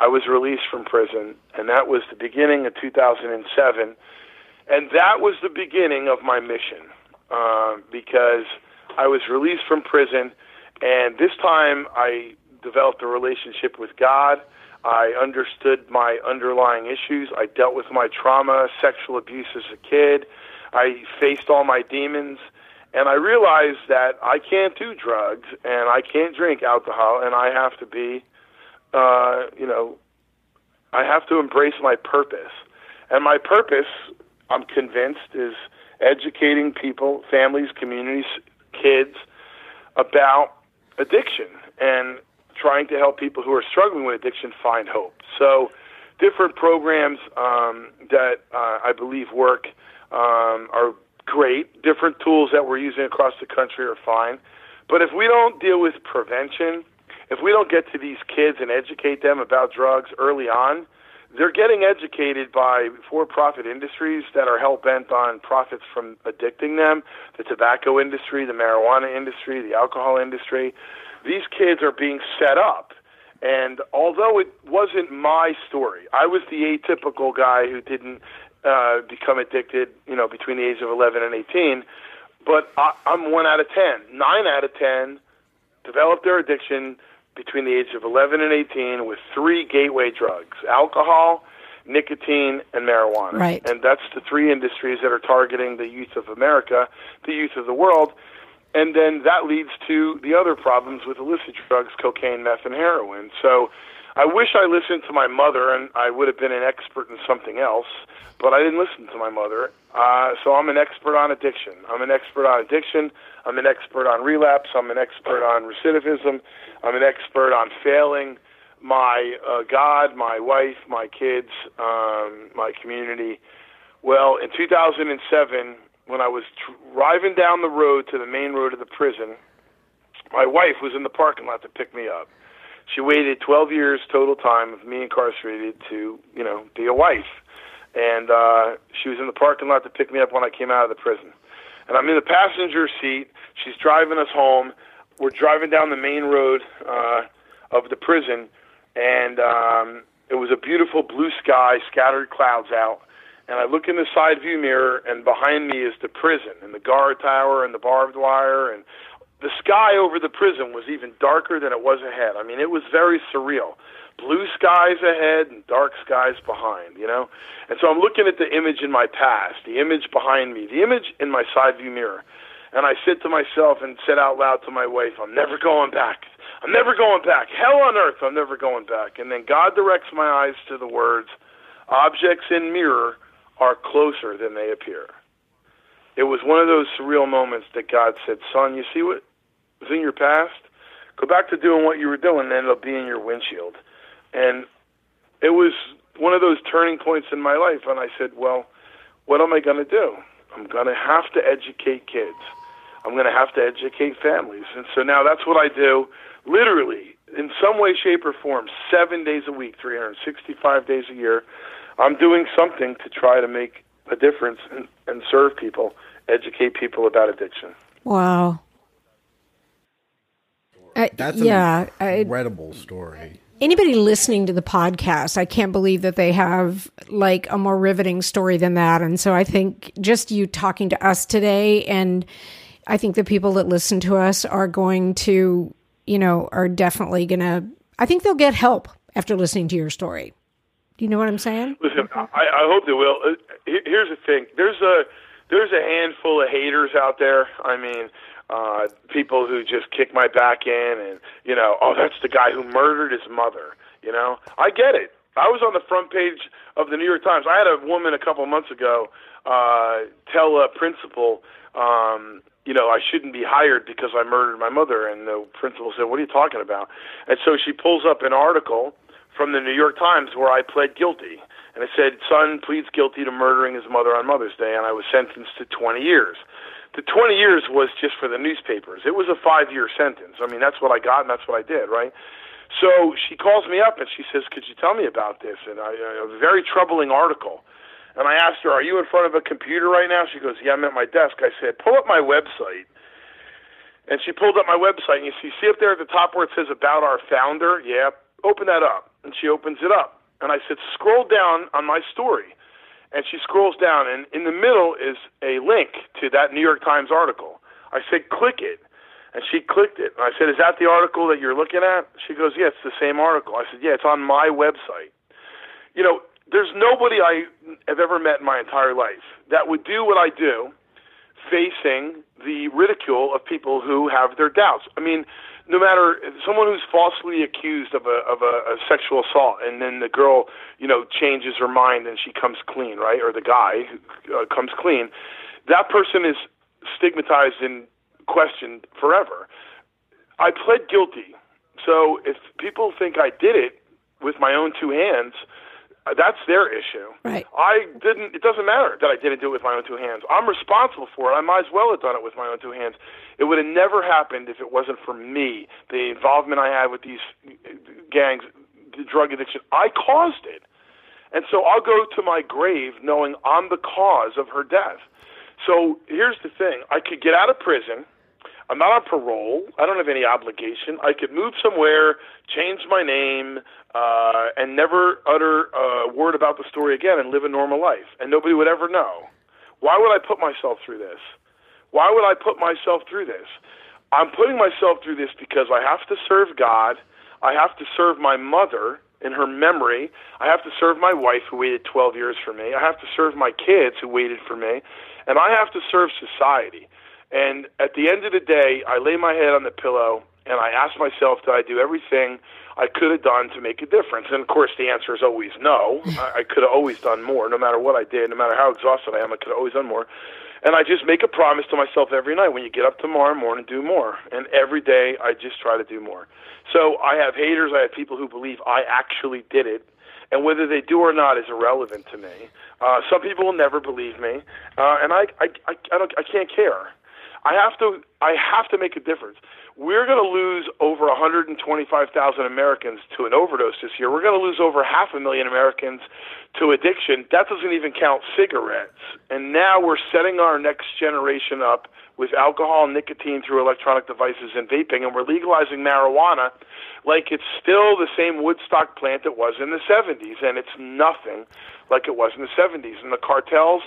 I was released from prison. And that was the beginning of 2007. And that was the beginning of my mission uh, because I was released from prison. And this time I developed a relationship with God. I understood my underlying issues. I dealt with my trauma, sexual abuse as a kid. I faced all my demons. And I realized that I can't do drugs and I can't drink alcohol and I have to be, uh, you know, I have to embrace my purpose. And my purpose, I'm convinced, is educating people, families, communities, kids about addiction and trying to help people who are struggling with addiction find hope. So, different programs um, that uh, I believe work um, are great. Different tools that we're using across the country are fine. But if we don't deal with prevention, if we don't get to these kids and educate them about drugs early on, they're getting educated by for-profit industries that are hell bent on profits from addicting them. The tobacco industry, the marijuana industry, the alcohol industry. These kids are being set up. And although it wasn't my story, I was the atypical guy who didn't uh, become addicted, you know, between the age of 11 and 18. But I, I'm one out of 10. Nine out of 10 developed their addiction between the age of 11 and 18 with three gateway drugs alcohol, nicotine, and marijuana. Right. And that's the three industries that are targeting the youth of America, the youth of the world. And then that leads to the other problems with illicit drugs cocaine, meth, and heroin. So I wish I listened to my mother and I would have been an expert in something else, but I didn't listen to my mother. Uh, so I'm an expert on addiction. I'm an expert on addiction. I'm an expert on relapse. I'm an expert on recidivism. I'm an expert on failing my uh, God, my wife, my kids, um, my community. Well, in 2007, when I was driving down the road to the main road of the prison, my wife was in the parking lot to pick me up she waited 12 years total time of me incarcerated to, you know, be a wife. And uh, she was in the parking lot to pick me up when I came out of the prison. And I'm in the passenger seat. She's driving us home. We're driving down the main road uh, of the prison, and um, it was a beautiful blue sky, scattered clouds out. And I look in the side view mirror, and behind me is the prison and the guard tower and the barbed wire and the sky over the prison was even darker than it was ahead. I mean, it was very surreal. Blue skies ahead and dark skies behind, you know? And so I'm looking at the image in my past, the image behind me, the image in my side view mirror. And I said to myself and said out loud to my wife, I'm never going back. I'm never going back. Hell on earth, I'm never going back. And then God directs my eyes to the words, objects in mirror are closer than they appear. It was one of those surreal moments that God said, Son, you see what was in your past, go back to doing what you were doing, and it'll be in your windshield. And it was one of those turning points in my life, and I said, well, what am I going to do? I'm going to have to educate kids. I'm going to have to educate families. And so now that's what I do, literally, in some way, shape, or form, seven days a week, 365 days a year. I'm doing something to try to make a difference and, and serve people, educate people about addiction. Wow. That's yeah, an incredible I, story. Anybody listening to the podcast, I can't believe that they have like a more riveting story than that. And so I think just you talking to us today, and I think the people that listen to us are going to, you know, are definitely going to, I think they'll get help after listening to your story. Do you know what I'm saying? Listen, I, I hope they will. Uh, here's the thing: there's a there's a handful of haters out there. I mean, uh, people who just kick my back in and, you know, oh, that's the guy who murdered his mother. You know, I get it. I was on the front page of the New York Times. I had a woman a couple months ago uh, tell a principal, um, you know, I shouldn't be hired because I murdered my mother. And the principal said, What are you talking about? And so she pulls up an article from the New York Times where I pled guilty. And it said, Son pleads guilty to murdering his mother on Mother's Day, and I was sentenced to 20 years the 20 years was just for the newspapers. It was a five year sentence. I mean, that's what I got and that's what I did, right? So she calls me up and she says, Could you tell me about this? And I, a very troubling article. And I asked her, Are you in front of a computer right now? She goes, Yeah, I'm at my desk. I said, Pull up my website. And she pulled up my website, and you see, see up there at the top where it says About Our Founder? Yeah, open that up. And she opens it up. And I said, Scroll down on my story and she scrolls down, and in the middle is a link to that New York Times article. I said, click it. And she clicked it. And I said, Is that the article that you're looking at? She goes, Yeah, it's the same article. I said, Yeah, it's on my website. You know, there's nobody I have ever met in my entire life that would do what I do facing the ridicule of people who have their doubts. I mean, no matter someone who's falsely accused of a of a, a sexual assault, and then the girl, you know, changes her mind and she comes clean, right? Or the guy uh, comes clean. That person is stigmatized and questioned forever. I pled guilty. So if people think I did it with my own two hands, Uh, that's their issue. Right. I didn't. It doesn't matter that I didn't do it with my own two hands. I'm responsible for it. I might as well have done it with my own two hands. It would have never happened if it wasn't for me. The involvement I had with these uh, gangs, the drug addiction. I caused it, and so I'll go to my grave knowing I'm the cause of her death. So here's the thing: I could get out of prison. I'm not on parole. I don't have any obligation. I could move somewhere, change my name, uh, and never utter a word about the story again and live a normal life, and nobody would ever know. Why would I put myself through this? Why would I put myself through this? I'm putting myself through this because I have to serve God. I have to serve my mother in her memory. I have to serve my wife who waited 12 years for me. I have to serve my kids who waited for me. And I have to serve society. And at the end of the day, I lay my head on the pillow and I ask myself, did I do everything I could have done to make a difference? And of course, the answer is always no. I, I could have always done more. No matter what I did, no matter how exhausted I am, I could have always done more. And I just make a promise to myself every night when you get up tomorrow morning, do more. And every day, I just try to do more. So I have haters. I have people who believe I actually did it. And whether they do or not is irrelevant to me. Uh, some people will never believe me, uh, and I, I, I, I, don't, I can't care. I have to, I have to make a difference we're going to lose over 125,000 Americans to an overdose this year. We're going to lose over half a million Americans to addiction. That doesn't even count cigarettes. And now we're setting our next generation up with alcohol and nicotine through electronic devices and vaping, and we're legalizing marijuana like it's still the same Woodstock plant it was in the 70s, and it's nothing like it was in the 70s. And the cartels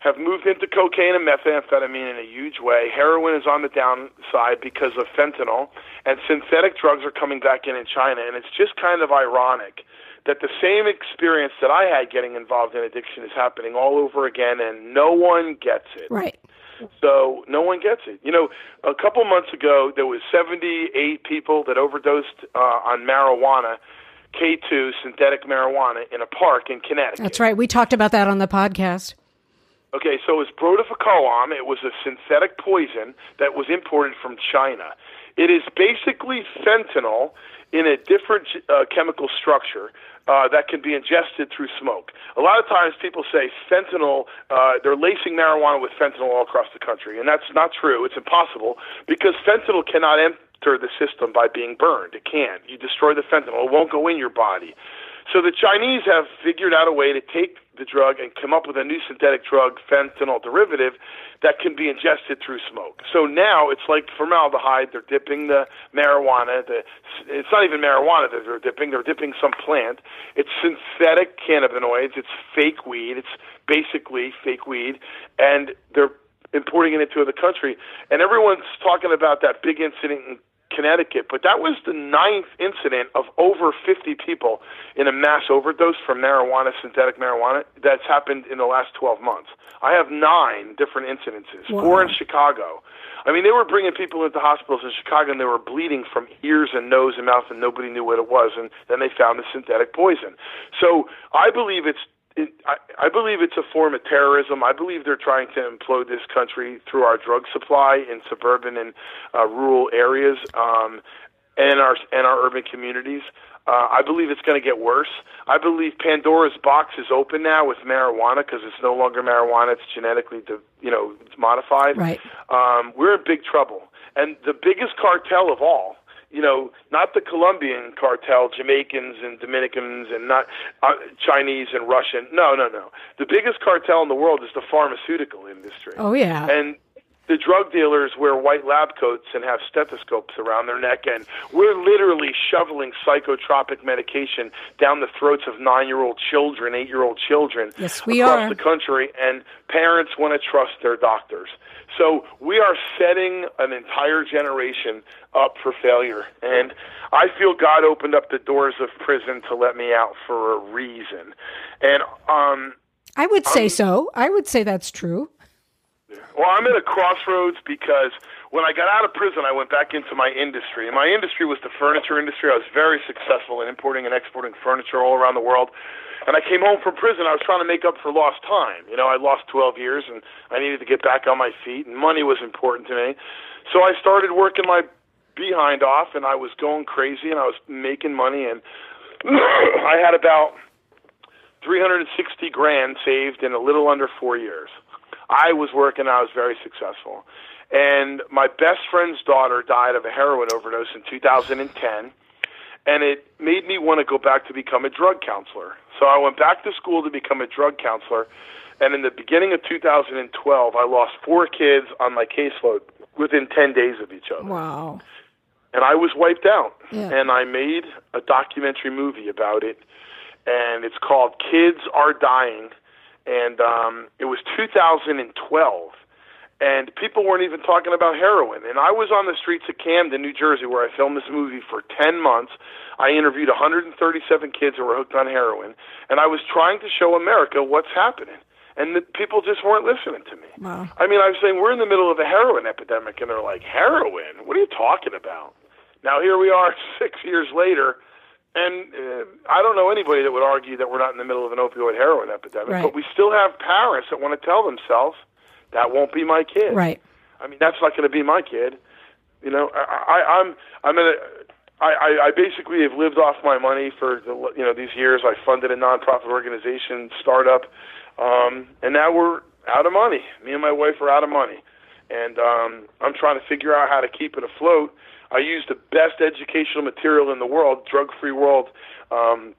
have moved into cocaine and methamphetamine in a huge way. Heroin is on the downside because of fentanyl, and synthetic drugs are coming back in in China. And it's just kind of ironic that the same experience that I had getting involved in addiction is happening all over again, and no one gets it. Right. So no one gets it. You know, a couple months ago there was 78 people that overdosed uh, on marijuana. K2 synthetic marijuana in a park in Connecticut. That's right. We talked about that on the podcast. Okay, so it's brodifacoum. It was a synthetic poison that was imported from China. It is basically fentanyl in a different uh, chemical structure uh, that can be ingested through smoke. A lot of times people say fentanyl, uh, they're lacing marijuana with fentanyl all across the country, and that's not true. It's impossible because fentanyl cannot enter the system by being burned. It can't. You destroy the fentanyl, it won't go in your body. So the Chinese have figured out a way to take the drug and come up with a new synthetic drug, fentanyl derivative, that can be ingested through smoke. So now it's like formaldehyde. They're dipping the marijuana. The, it's not even marijuana that they're dipping. They're dipping some plant. It's synthetic cannabinoids. It's fake weed. It's basically fake weed, and they're importing it into the country. And everyone's talking about that big incident in Connecticut, but that was the ninth incident of over 50 people in a mass overdose from marijuana, synthetic marijuana, that's happened in the last 12 months. I have nine different incidences, wow. four in Chicago. I mean, they were bringing people into hospitals in Chicago and they were bleeding from ears and nose and mouth, and nobody knew what it was. And then they found the synthetic poison. So I believe it's it, I, I believe it's a form of terrorism. I believe they're trying to implode this country through our drug supply in suburban and uh, rural areas um, and our and our urban communities. Uh, I believe it's going to get worse. I believe Pandora's box is open now with marijuana because it's no longer marijuana; it's genetically, de- you know, it's modified. Right. Um, we're in big trouble, and the biggest cartel of all you know, not the Colombian cartel, Jamaicans and Dominicans, and not uh, Chinese and Russian. No, no, no. The biggest cartel in the world is the pharmaceutical industry. Oh yeah. And the drug dealers wear white lab coats and have stethoscopes around their neck, and we're literally shoveling psychotropic medication down the throats of nine-year-old children, eight-year-old children Yes, we across are. the country, and parents want to trust their doctors. So we are setting an entire generation up for failure, and I feel God opened up the doors of prison to let me out for a reason, and um. I would say so. I would say that's true. Well, I'm at a crossroads because when I got out of prison, I went back into my industry. And my industry was the furniture industry. I was very successful in importing and exporting furniture all around the world. And I came home from prison. I was trying to make up for lost time. You know, I lost 12 years and I needed to get back on my feet, and money was important to me. So I started working my behind off, and I was going crazy, and I was making money. And I had about 360 grand saved in a little under four years. I was working, I was very successful. And my best friend's daughter died of a heroin overdose in 2010, and it made me want to go back to become a drug counselor. So I went back to school to become a drug counselor, and in the beginning of 2012, I lost four kids on my caseload within 10 days of each other Wow. and I was wiped out. Yeah. And I made a documentary movie about it, and it's called Kids Are Dying, and um, it was 2012. And people weren't even talking about heroin. And I was on the streets of Camden, New Jersey, where I filmed this movie for 10 months. I interviewed 137 kids who were hooked on heroin, and I was trying to show America what's happening. And the people just weren't listening to me. Wow. I mean, I was saying we're in the middle of a heroin epidemic, and they're like, heroin? What are you talking about? Now here we are, six years later, and uh, I don't know anybody that would argue that we're not in the middle of an opioid heroin epidemic. Right. But we still have parents that want to tell themselves that won't be my kid. Right. I mean, that's not going to be my kid. You know, I, I, I'm I'm in a I, I, I basically have lived off my money for the, you know these years. I funded a nonprofit organization startup, um, and now we're out of money. Me and my wife are out of money, and um, I'm trying to figure out how to keep it afloat. I use the best educational material in the world, Drug Free World. Um,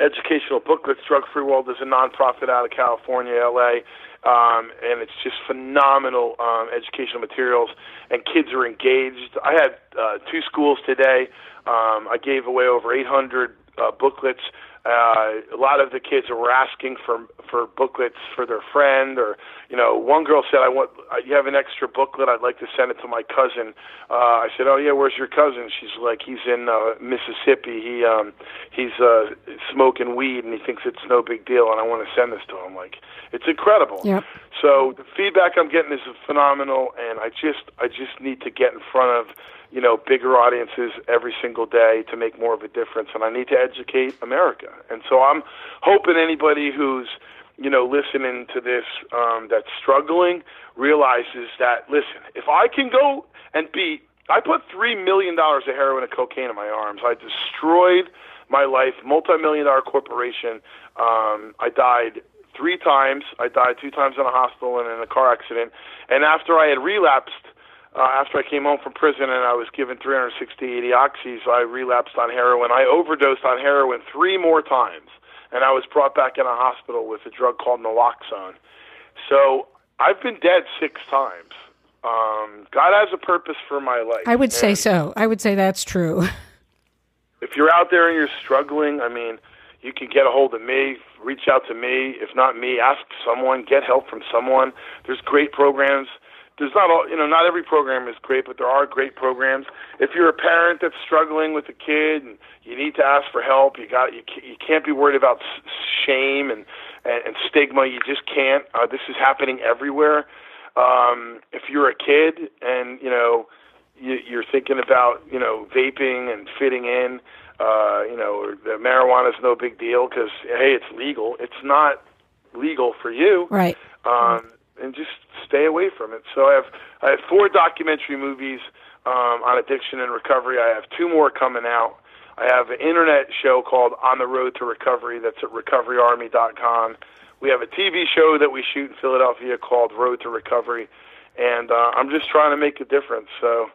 educational booklets. Drug Free World is a nonprofit out of California, LA, um, and it's just phenomenal um, educational materials. And kids are engaged. I had uh, two schools today. Um, I gave away over 800 uh, booklets. Uh, a lot of the kids were asking for for booklets for their friend, or you know, one girl said, "I want uh, you have an extra booklet. I'd like to send it to my cousin." Uh, I said, "Oh yeah, where's your cousin?" She's like, "He's in uh, Mississippi. He um, he's uh, smoking weed, and he thinks it's no big deal, and I want to send this to him." Like, it's incredible. Yep. So the feedback I'm getting is phenomenal, and I just I just need to get in front of you know bigger audiences every single day to make more of a difference, and I need to educate America. And so I'm hoping anybody who's you know listening to this um, that's struggling realizes that listen, if I can go and beat, I put three million dollars of heroin and cocaine in my arms. I destroyed my life, multi-million dollar corporation. Um, I died three times. I died two times in a hospital and in a car accident. And after I had relapsed, uh, after I came home from prison and I was given 360 oxys, I relapsed on heroin. I overdosed on heroin three more times, and I was brought back in a hospital with a drug called naloxone. So I've been dead six times. Um, God has a purpose for my life. I would say so. I would say that's true. if you're out there and you're struggling, I mean, you can get a hold of me, reach out to me. If not me, ask someone, get help from someone. There's great programs. There's not all, you know, not every program is great, but there are great programs. If you're a parent that's struggling with a kid and you need to ask for help, you got you you can't be worried about shame and and, and stigma. You just can't. Uh, this is happening everywhere. Um, if you're a kid and you know you, you're thinking about you know vaping and fitting in, uh, you know, the marijuana is no big deal because hey, it's legal. It's not legal for you, Right. um, and just stay away from it. So I have I have four documentary movies um, on addiction and recovery. I have two more coming out. I have an internet show called On the Road to Recovery that's at recoveryarmy.com. We have a TV show that we shoot in Philadelphia called Road to Recovery, and uh, I'm just trying to make a difference. So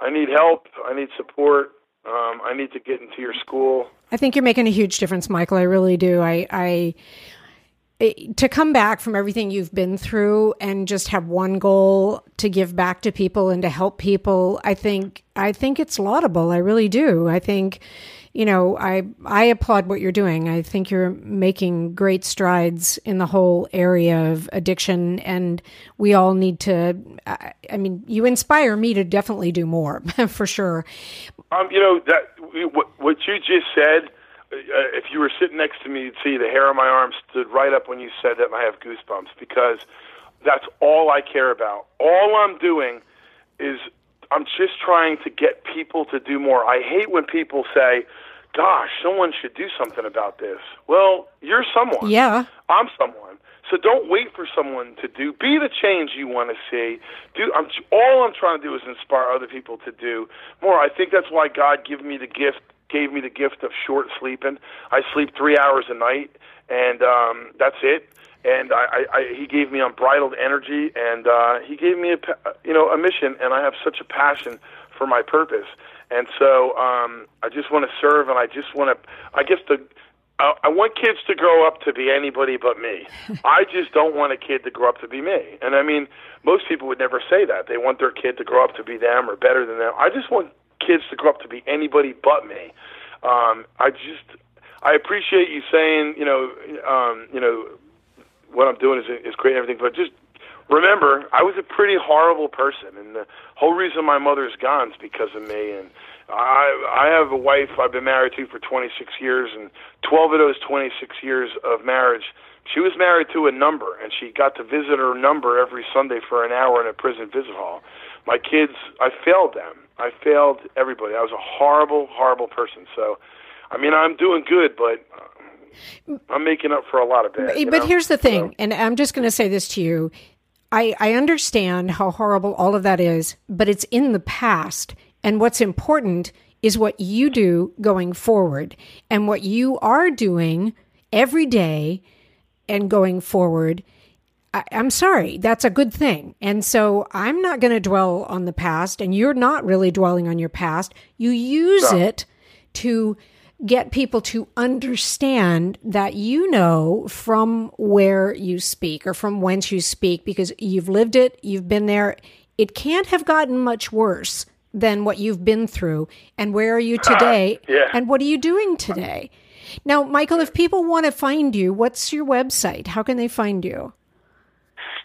I need help. I need support. Um, I need to get into your school. I think you're making a huge difference, Michael. I really do. I, I, to come back from everything you've been through and just have one goal to give back to people and to help people, I think I think it's laudable. I really do. I think you know, I I applaud what you're doing. I think you're making great strides in the whole area of addiction, and we all need to. I, I mean, you inspire me to definitely do more, for sure. Um, you know that what, what you just said. Uh, if you were sitting next to me, you'd see the hair on my arm stood right up when you said that, and I have goosebumps because that's all I care about. All I'm doing is I'm just trying to get people to do more. I hate when people say, "Gosh, someone should do something about this." Well, you're someone. Yeah. I'm someone. So don't wait for someone to do. Be the change you want to see. Do. I'm all I'm trying to do is inspire other people to do more. I think that's why God gave me the gift gave me the gift of short sleeping. I sleep three hours a night, and um, that's it and I, I, he gave me unbridled energy, and uh, he gave me a you know a mission, and I have such a passion for my purpose, and so um, I just want to serve, and I just want to, I guess the. I, I want kids to grow up to be anybody but me. I just don't want a kid to grow up to be me. And I mean, most people would never say that. They want their kid to grow up to be them or better than them. I just want kids to grow up to be anybody but me. Um, I just, I appreciate you saying, you know, um, you know, what I'm doing is is great and everything. But just remember, I was a pretty horrible person, and the whole reason my mother's gone is because of me. And I I have a wife I've been married to for 26 years, and 12 of those 26 years of marriage, she was married to a number, and she got to visit her number every Sunday for an hour in a prison visit hall. My kids, I failed them. I failed everybody. I was a horrible, horrible person. So, I mean, I'm doing good, but mm. I'm making up for a lot of bad. But, but here's the thing, so. and I'm just going to say this to you. I, I understand how horrible all of that is, but it's in the past. And what's important is what you do going forward. And what you are doing every day and going forward. I, am sorry, that's a good thing. And so I'm not going to dwell on the past, and you're not really dwelling on your past. You use no. it to get people to understand that you know from where you speak or from whence you speak because you've lived it, you've been there. It can't have gotten much worse than what you've been through. And where are you uh, today? yeah. And what are you doing today? Now, Michael, if people want to find you, what's your website? How can they find you?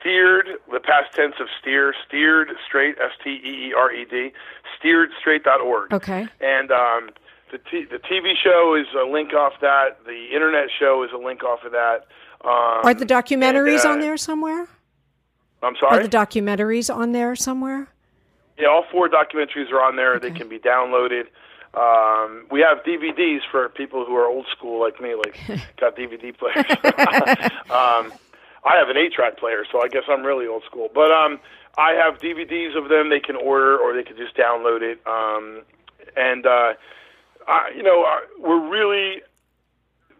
Steered, the past tense of steer, steered straight, S T E E R E D, steeredstraight.org. Okay. And um, the t- the TV show is a link off that. The internet show is a link off of that. Um, Are the documentaries and, uh, on there somewhere? I'm sorry. Are the documentaries on there somewhere? Yeah, all four documentaries are on there. Okay. They can be downloaded. Um, we have DVDs for people who are old school like me, like got DVD players. um, I have an eight-track player, so I guess I'm really old school. But um, I have DVDs of them. They can order, or they can just download it. Um, and uh, uh, you know, we're really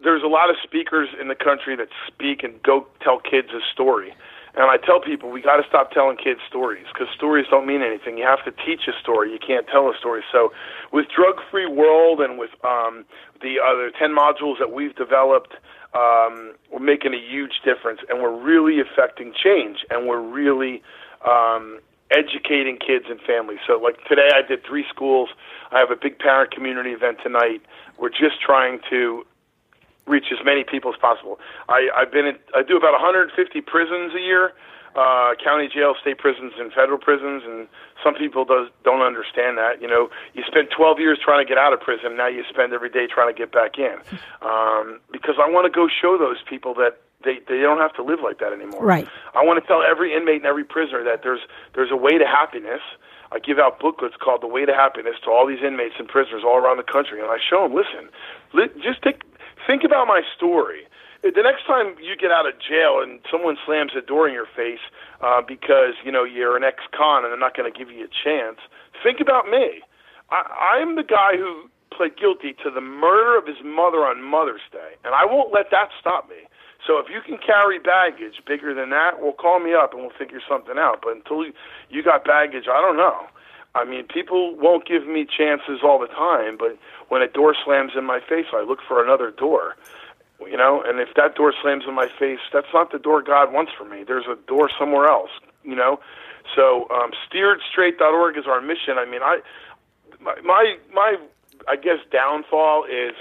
there's a lot of speakers in the country that speak and go tell kids a story. And I tell people we got to stop telling kids stories because stories don't mean anything. You have to teach a story. You can't tell a story. So, with Drug Free World and with um, the other ten modules that we've developed, um, we're making a huge difference, and we're really affecting change, and we're really um, educating kids and families. So, like today, I did three schools. I have a big parent community event tonight. We're just trying to reach as many people as possible. I, I've been in, I do about 150 prisons a year, uh, county jail, state prisons, and federal prisons. And some people does, don't understand that. You know, you spend 12 years trying to get out of prison. Now you spend every day trying to get back in. Um, because I want to go show those people that they they don't have to live like that anymore. Right. I want to tell every inmate and every prisoner that there's there's a way to happiness. I give out booklets called "The Way to Happiness" to all these inmates and prisoners all around the country, and I show them. Listen, li- just take, think about my story. The next time you get out of jail and someone slams a door in your face uh, because you know you're an ex-con and they're not going to give you a chance, think about me. I, I'm the guy who pled guilty to the murder of his mother on Mother's Day, and I won't let that stop me. So if you can carry baggage bigger than that, well, call me up and we'll figure something out. But until you, you got baggage, I don't know. I mean, people won't give me chances all the time, but when a door slams in my face, I look for another door. You know, and if that door slams in my face, that's not the door God wants for me. There's a door somewhere else. You know, so um, steeredstraight.org is our mission. I mean, I my my, my I guess downfall is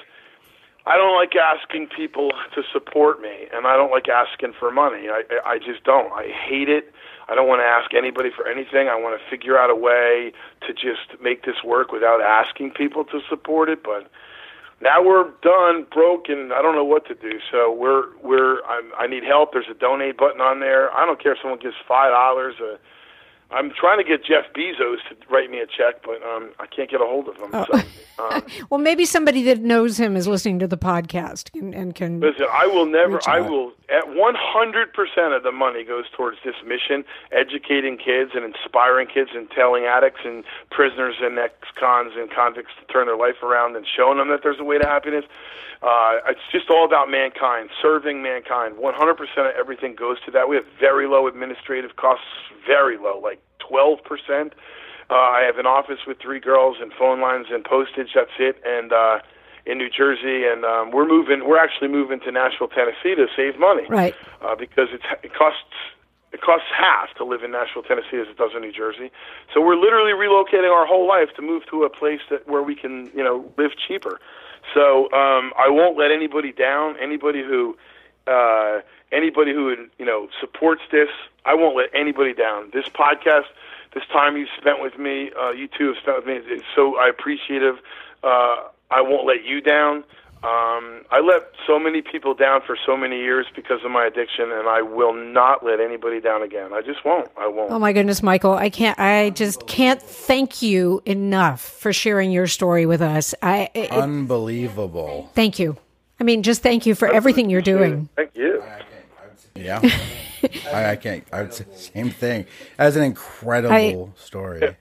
I don't like asking people to support me, and I don't like asking for money. I I just don't. I hate it. I don't want to ask anybody for anything. I want to figure out a way to just make this work without asking people to support it. But now we're done, broke, and I don't know what to do. So we're we're I'm, I need help. There's a donate button on there. I don't care if someone gives five dollars. Uh, I'm trying to get Jeff Bezos to write me a check, but um, I can't get a hold of him. Oh. So, um, well, maybe somebody that knows him is listening to the podcast and, and can. Listen, I will never. I will. At 100 percent of the money goes towards this mission: educating kids and inspiring kids, and telling addicts and prisoners and ex-cons and convicts to turn their life around and showing them that there's a way to happiness. Uh, it's just all about mankind, serving mankind. 100% of everything goes to that. We have very low administrative costs, very low, like 12%. Uh, I have an office with three girls and phone lines and postage. That's it. And uh, in New Jersey, and um, we're moving. We're actually moving to Nashville, Tennessee, to save money. Right. Uh, because it's, it costs it costs half to live in Nashville, Tennessee, as it does in New Jersey. So we're literally relocating our whole life to move to a place that where we can, you know, live cheaper. So um, I won't let anybody down. Anybody who uh, anybody who you know supports this, I won't let anybody down. This podcast, this time you spent with me, uh, you two have spent with me. It's so I appreciative. Uh, I won't let you down. Um, I let so many people down for so many years because of my addiction, and I will not let anybody down again. I just won't. I won't. Oh my goodness, Michael! I can't. I just can't thank you enough for sharing your story with us. I it, unbelievable. Thank you. I mean, just thank you for everything you're doing. Thank you. Yeah. I, I, can't. I would say the same thing. That's an incredible I, story.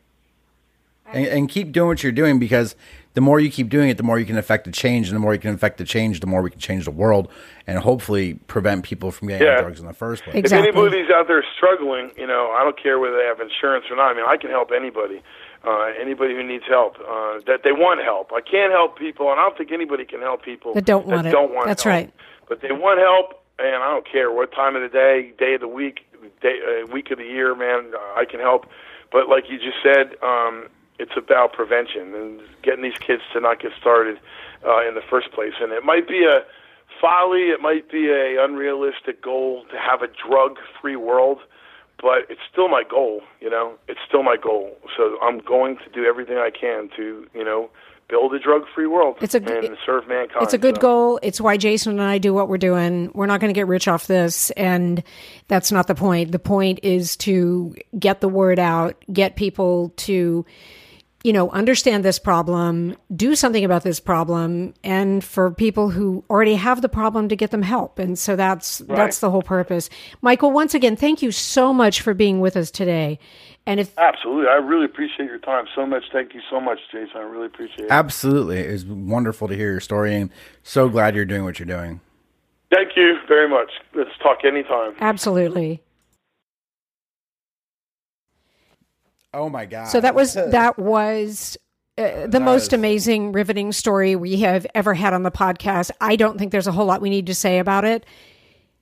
And, and keep doing what you're doing because the more you keep doing it, the more you can affect the change, and the more you can affect the change, the more we can change the world, and hopefully prevent people from getting yeah. drugs in the first place. Exactly. If anybody's out there struggling, you know, I don't care whether they have insurance or not. I mean, I can help anybody, uh, anybody who needs help, uh, that they want help. I can't help people, and I don't think anybody can help people that don't want that it. Don't want That's help. right. But they want help, and I don't care what time of the day, day of the week, day, uh, week of the year, man. I can help. But like you just said. um it's about prevention and getting these kids to not get started uh, in the first place. And it might be a folly, it might be a unrealistic goal to have a drug-free world, but it's still my goal. You know, it's still my goal. So I'm going to do everything I can to, you know, build a drug-free world it's a, and serve mankind. It's a good so. goal. It's why Jason and I do what we're doing. We're not going to get rich off this, and that's not the point. The point is to get the word out, get people to you know, understand this problem, do something about this problem, and for people who already have the problem to get them help. And so that's right. that's the whole purpose. Michael, once again, thank you so much for being with us today. And if absolutely, I really appreciate your time so much. Thank you so much, Jason. I really appreciate it. Absolutely, it's wonderful to hear your story, and so glad you're doing what you're doing. Thank you very much. Let's talk anytime. Absolutely. Oh my god! So that was that was uh, the most amazing, riveting story we have ever had on the podcast. I don't think there's a whole lot we need to say about it.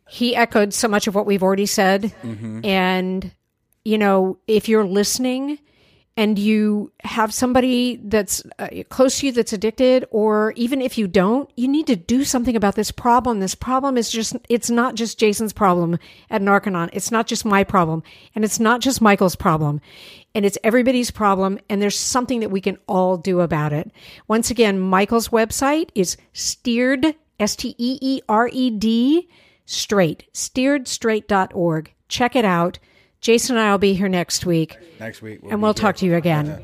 He echoed so much of what we've already said, mm-hmm. and you know, if you're listening and you have somebody that's uh, close to you that's addicted, or even if you don't, you need to do something about this problem. This problem is just, it's not just Jason's problem at Narconon. It's not just my problem. And it's not just Michael's problem. And it's everybody's problem. And there's something that we can all do about it. Once again, Michael's website is steered, S T E E R E D, straight, steeredstraight.org. Check it out. Jason and I will be here next week. Next week. We'll and we'll talk to you again.